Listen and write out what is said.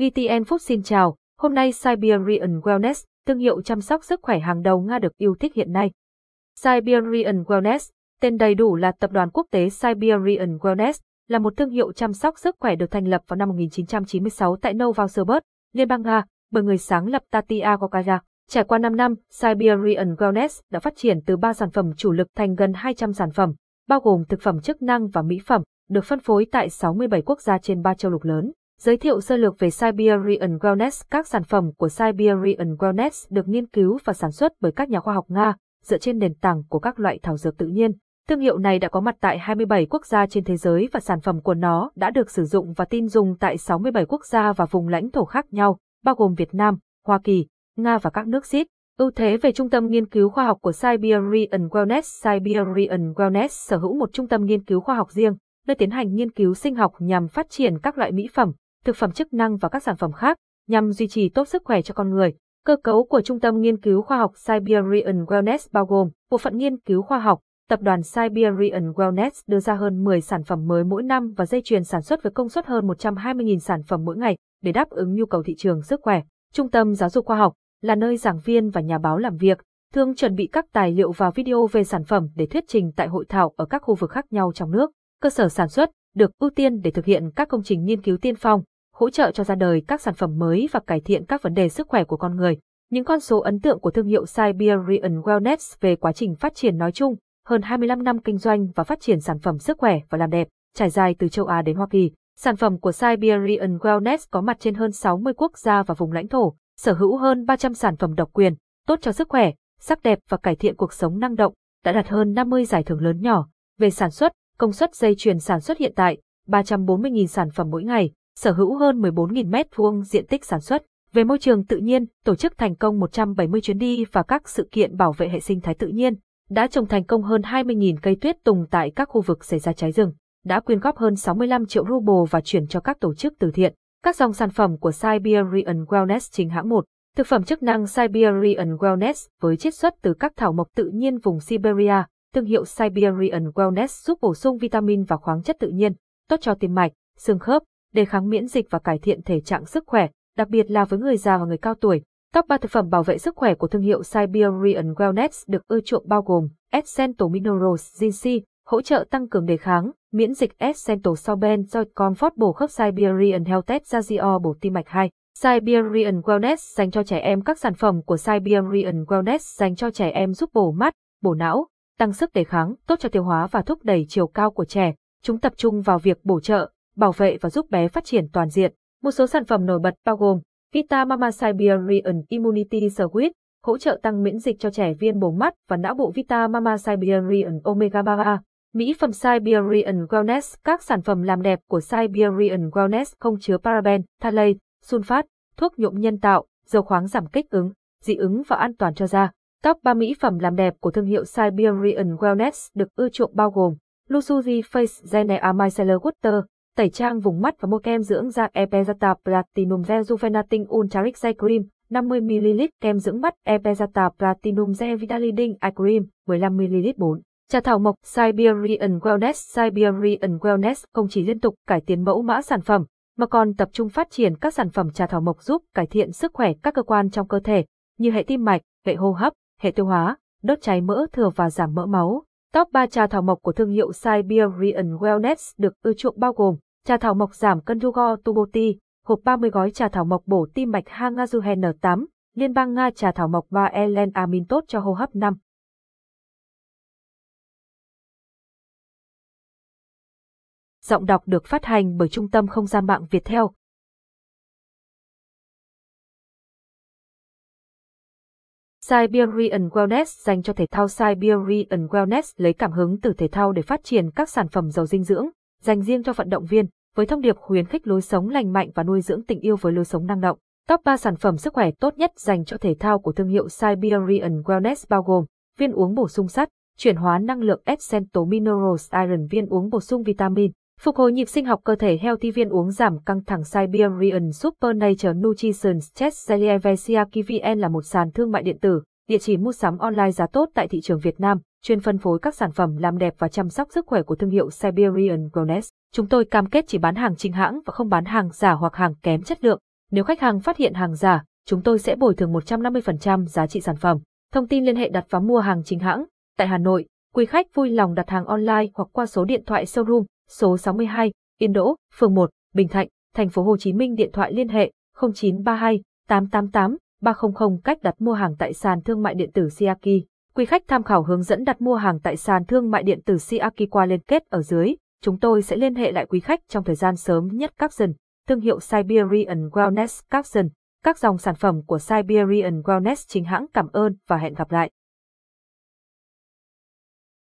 VTN Food xin chào, hôm nay Siberian Wellness, thương hiệu chăm sóc sức khỏe hàng đầu Nga được yêu thích hiện nay. Siberian Wellness, tên đầy đủ là Tập đoàn Quốc tế Siberian Wellness, là một thương hiệu chăm sóc sức khỏe được thành lập vào năm 1996 tại Novosibirsk, Liên bang Nga, bởi người sáng lập Tatia Kokaya. Trải qua 5 năm, Siberian Wellness đã phát triển từ 3 sản phẩm chủ lực thành gần 200 sản phẩm, bao gồm thực phẩm chức năng và mỹ phẩm, được phân phối tại 67 quốc gia trên 3 châu lục lớn. Giới thiệu sơ lược về Siberian Wellness Các sản phẩm của Siberian Wellness được nghiên cứu và sản xuất bởi các nhà khoa học Nga, dựa trên nền tảng của các loại thảo dược tự nhiên. Thương hiệu này đã có mặt tại 27 quốc gia trên thế giới và sản phẩm của nó đã được sử dụng và tin dùng tại 67 quốc gia và vùng lãnh thổ khác nhau, bao gồm Việt Nam, Hoa Kỳ, Nga và các nước SIT. Ưu thế về trung tâm nghiên cứu khoa học của Siberian Wellness Siberian Wellness sở hữu một trung tâm nghiên cứu khoa học riêng, nơi tiến hành nghiên cứu sinh học nhằm phát triển các loại mỹ phẩm, thực phẩm chức năng và các sản phẩm khác, nhằm duy trì tốt sức khỏe cho con người. Cơ cấu của Trung tâm Nghiên cứu Khoa học Siberian Wellness bao gồm Bộ phận Nghiên cứu Khoa học, Tập đoàn Siberian Wellness đưa ra hơn 10 sản phẩm mới mỗi năm và dây chuyền sản xuất với công suất hơn 120.000 sản phẩm mỗi ngày để đáp ứng nhu cầu thị trường sức khỏe. Trung tâm Giáo dục Khoa học là nơi giảng viên và nhà báo làm việc, thường chuẩn bị các tài liệu và video về sản phẩm để thuyết trình tại hội thảo ở các khu vực khác nhau trong nước. Cơ sở sản xuất được ưu tiên để thực hiện các công trình nghiên cứu tiên phong, hỗ trợ cho ra đời các sản phẩm mới và cải thiện các vấn đề sức khỏe của con người. Những con số ấn tượng của thương hiệu Siberian Wellness về quá trình phát triển nói chung, hơn 25 năm kinh doanh và phát triển sản phẩm sức khỏe và làm đẹp, trải dài từ châu Á đến Hoa Kỳ. Sản phẩm của Siberian Wellness có mặt trên hơn 60 quốc gia và vùng lãnh thổ, sở hữu hơn 300 sản phẩm độc quyền, tốt cho sức khỏe, sắc đẹp và cải thiện cuộc sống năng động, đã đạt hơn 50 giải thưởng lớn nhỏ. Về sản xuất, công suất dây chuyền sản xuất hiện tại 340.000 sản phẩm mỗi ngày, sở hữu hơn 14.000 mét vuông diện tích sản xuất. Về môi trường tự nhiên, tổ chức thành công 170 chuyến đi và các sự kiện bảo vệ hệ sinh thái tự nhiên, đã trồng thành công hơn 20.000 cây tuyết tùng tại các khu vực xảy ra cháy rừng, đã quyên góp hơn 65 triệu ruble và chuyển cho các tổ chức từ thiện. Các dòng sản phẩm của Siberian Wellness chính hãng một, thực phẩm chức năng Siberian Wellness với chiết xuất từ các thảo mộc tự nhiên vùng Siberia, thương hiệu Siberian Wellness giúp bổ sung vitamin và khoáng chất tự nhiên, tốt cho tim mạch, xương khớp, đề kháng miễn dịch và cải thiện thể trạng sức khỏe, đặc biệt là với người già và người cao tuổi. Top 3 thực phẩm bảo vệ sức khỏe của thương hiệu Siberian Wellness được ưa chuộng bao gồm Essential Minerals GC, hỗ trợ tăng cường đề kháng, miễn dịch Essential Sorben Joy Comfort bổ khớp Siberian Health Zazio bổ tim mạch 2. Siberian Wellness dành cho trẻ em Các sản phẩm của Siberian Wellness dành cho trẻ em giúp bổ mắt, bổ não, tăng sức đề kháng, tốt cho tiêu hóa và thúc đẩy chiều cao của trẻ. Chúng tập trung vào việc bổ trợ, bảo vệ và giúp bé phát triển toàn diện. Một số sản phẩm nổi bật bao gồm Vita Mama Siberian Immunity Circuit, hỗ trợ tăng miễn dịch cho trẻ viên bổ mắt và não bộ Vita Mama Siberian Omega 3. Mỹ phẩm Siberian Wellness Các sản phẩm làm đẹp của Siberian Wellness không chứa paraben, thalate, sulfat, thuốc nhuộm nhân tạo, dầu khoáng giảm kích ứng, dị ứng và an toàn cho da. Top 3 mỹ phẩm làm đẹp của thương hiệu Siberian Wellness được ưa chuộng bao gồm Luxury Face Gene Micellar Water, tẩy trang vùng mắt và môi kem dưỡng da Epezata Platinum Rejuvenating Ultra Eye Cream, 50ml kem dưỡng mắt Epezata Platinum Rejuvenating Eye Cream, 15ml 4. Trà thảo mộc Siberian Wellness Siberian Wellness không chỉ liên tục cải tiến mẫu mã sản phẩm, mà còn tập trung phát triển các sản phẩm trà thảo mộc giúp cải thiện sức khỏe các cơ quan trong cơ thể, như hệ tim mạch, hệ hô hấp, hệ tiêu hóa, đốt cháy mỡ thừa và giảm mỡ máu. Top 3 trà thảo mộc của thương hiệu Siberian Wellness được ưa chuộng bao gồm trà thảo mộc giảm cân Yugo Tuboti, hộp 30 gói trà thảo mộc bổ tim mạch Hangazuhen N8, Liên bang Nga trà thảo mộc và Elen Amin tốt cho hô hấp 5. Giọng đọc được phát hành bởi Trung tâm Không gian mạng Việt Theo. Siberian Wellness dành cho thể thao Siberian Wellness lấy cảm hứng từ thể thao để phát triển các sản phẩm giàu dinh dưỡng, dành riêng cho vận động viên, với thông điệp khuyến khích lối sống lành mạnh và nuôi dưỡng tình yêu với lối sống năng động. Top 3 sản phẩm sức khỏe tốt nhất dành cho thể thao của thương hiệu Siberian Wellness bao gồm viên uống bổ sung sắt, chuyển hóa năng lượng Essential Minerals Iron viên uống bổ sung vitamin, Phục hồi nhịp sinh học cơ thể healthy viên uống giảm căng thẳng Siberian Super Nature Nutrition Chest Zelievesia KVN là một sàn thương mại điện tử, địa chỉ mua sắm online giá tốt tại thị trường Việt Nam, chuyên phân phối các sản phẩm làm đẹp và chăm sóc sức khỏe của thương hiệu Siberian Wellness. Chúng tôi cam kết chỉ bán hàng chính hãng và không bán hàng giả hoặc hàng kém chất lượng. Nếu khách hàng phát hiện hàng giả, chúng tôi sẽ bồi thường 150% giá trị sản phẩm. Thông tin liên hệ đặt và mua hàng chính hãng. Tại Hà Nội, quý khách vui lòng đặt hàng online hoặc qua số điện thoại showroom số 62, Yên Đỗ, phường 1, Bình Thạnh, thành phố Hồ Chí Minh điện thoại liên hệ 0932 888 300 cách đặt mua hàng tại sàn thương mại điện tử Siaki. Quý khách tham khảo hướng dẫn đặt mua hàng tại sàn thương mại điện tử Siaki qua liên kết ở dưới. Chúng tôi sẽ liên hệ lại quý khách trong thời gian sớm nhất Capson, thương hiệu Siberian Wellness Capson. Các dòng sản phẩm của Siberian Wellness chính hãng cảm ơn và hẹn gặp lại.